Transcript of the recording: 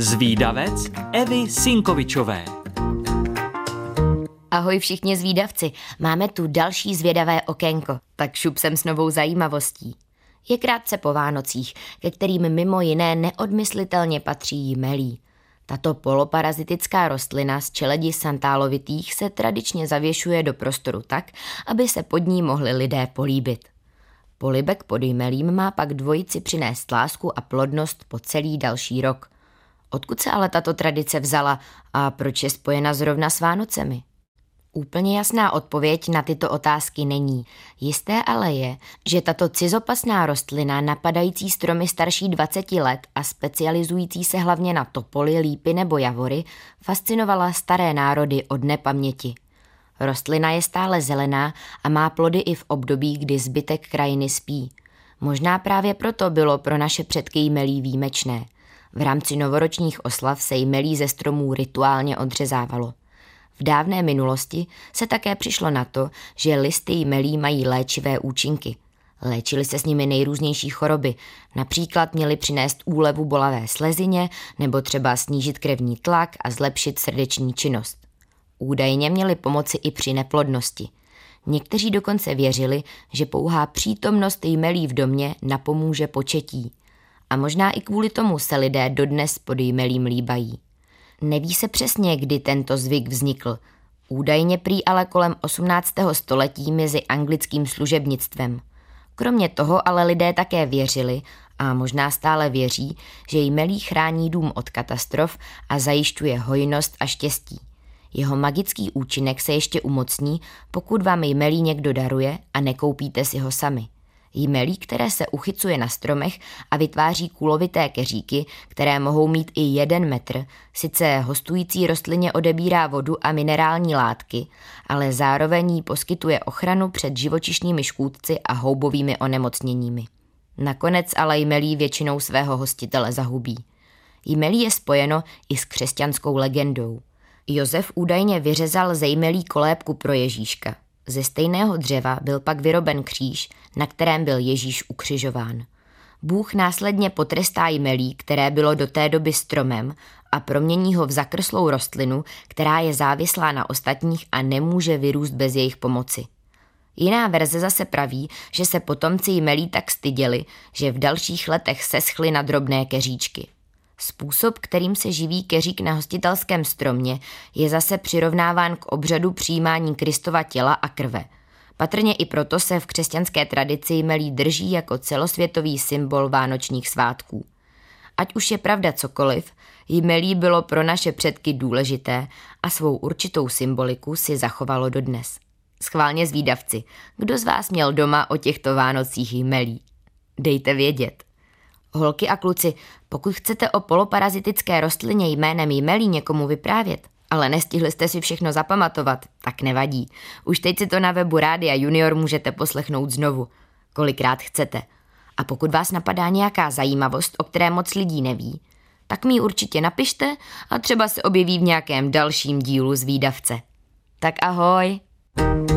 Zvídavec Evy Sinkovičové. Ahoj všichni zvídavci, máme tu další zvědavé okénko, tak šup sem s novou zajímavostí. Je krátce po Vánocích, ke kterým mimo jiné neodmyslitelně patří jmelí. Tato poloparazitická rostlina z čeledi santálovitých se tradičně zavěšuje do prostoru tak, aby se pod ní mohli lidé políbit. Polibek pod jmelím má pak dvojici přinést lásku a plodnost po celý další rok. Odkud se ale tato tradice vzala a proč je spojena zrovna s Vánocemi? Úplně jasná odpověď na tyto otázky není. Jisté ale je, že tato cizopasná rostlina napadající stromy starší 20 let a specializující se hlavně na topoly, lípy nebo javory fascinovala staré národy od nepaměti. Rostlina je stále zelená a má plody i v období, kdy zbytek krajiny spí. Možná právě proto bylo pro naše předky jmelí výjimečné. V rámci novoročních oslav se jmelí ze stromů rituálně odřezávalo. V dávné minulosti se také přišlo na to, že listy jmelí mají léčivé účinky. Léčily se s nimi nejrůznější choroby, například měly přinést úlevu bolavé slezině nebo třeba snížit krevní tlak a zlepšit srdeční činnost. Údajně měly pomoci i při neplodnosti. Někteří dokonce věřili, že pouhá přítomnost jmelí v domě napomůže početí. A možná i kvůli tomu se lidé dodnes pod jmelím líbají. Neví se přesně, kdy tento zvyk vznikl. Údajně prý ale kolem 18. století mezi anglickým služebnictvem. Kromě toho ale lidé také věřili, a možná stále věří, že jmelí chrání dům od katastrof a zajišťuje hojnost a štěstí. Jeho magický účinek se ještě umocní, pokud vám jmelí někdo daruje a nekoupíte si ho sami. Jmelí, které se uchycuje na stromech a vytváří kulovité keříky, které mohou mít i jeden metr, sice hostující rostlině odebírá vodu a minerální látky, ale zároveň jí poskytuje ochranu před živočišnými škůdci a houbovými onemocněními. Nakonec ale jmelí většinou svého hostitele zahubí. Jmelí je spojeno i s křesťanskou legendou. Josef údajně vyřezal zejmelý kolébku pro Ježíška. Ze stejného dřeva byl pak vyroben kříž, na kterém byl Ježíš ukřižován. Bůh následně potrestá jmelí, které bylo do té doby stromem a promění ho v zakrslou rostlinu, která je závislá na ostatních a nemůže vyrůst bez jejich pomoci. Jiná verze zase praví, že se potomci jmelí tak styděli, že v dalších letech seschly na drobné keříčky. Způsob, kterým se živí keřík na hostitelském stromě, je zase přirovnáván k obřadu přijímání Kristova těla a krve. Patrně i proto se v křesťanské tradici jmelí drží jako celosvětový symbol vánočních svátků. Ať už je pravda cokoliv, jmelí bylo pro naše předky důležité a svou určitou symboliku si zachovalo dodnes. Schválně zvídavci, kdo z vás měl doma o těchto Vánocích jmelí? Dejte vědět. Holky a kluci, pokud chcete o poloparazitické rostlině jménem jmelí někomu vyprávět, ale nestihli jste si všechno zapamatovat, tak nevadí. Už teď si to na webu Rádia Junior můžete poslechnout znovu, kolikrát chcete. A pokud vás napadá nějaká zajímavost, o které moc lidí neví, tak mi určitě napište a třeba se objeví v nějakém dalším dílu z výdavce. Tak ahoj! thank you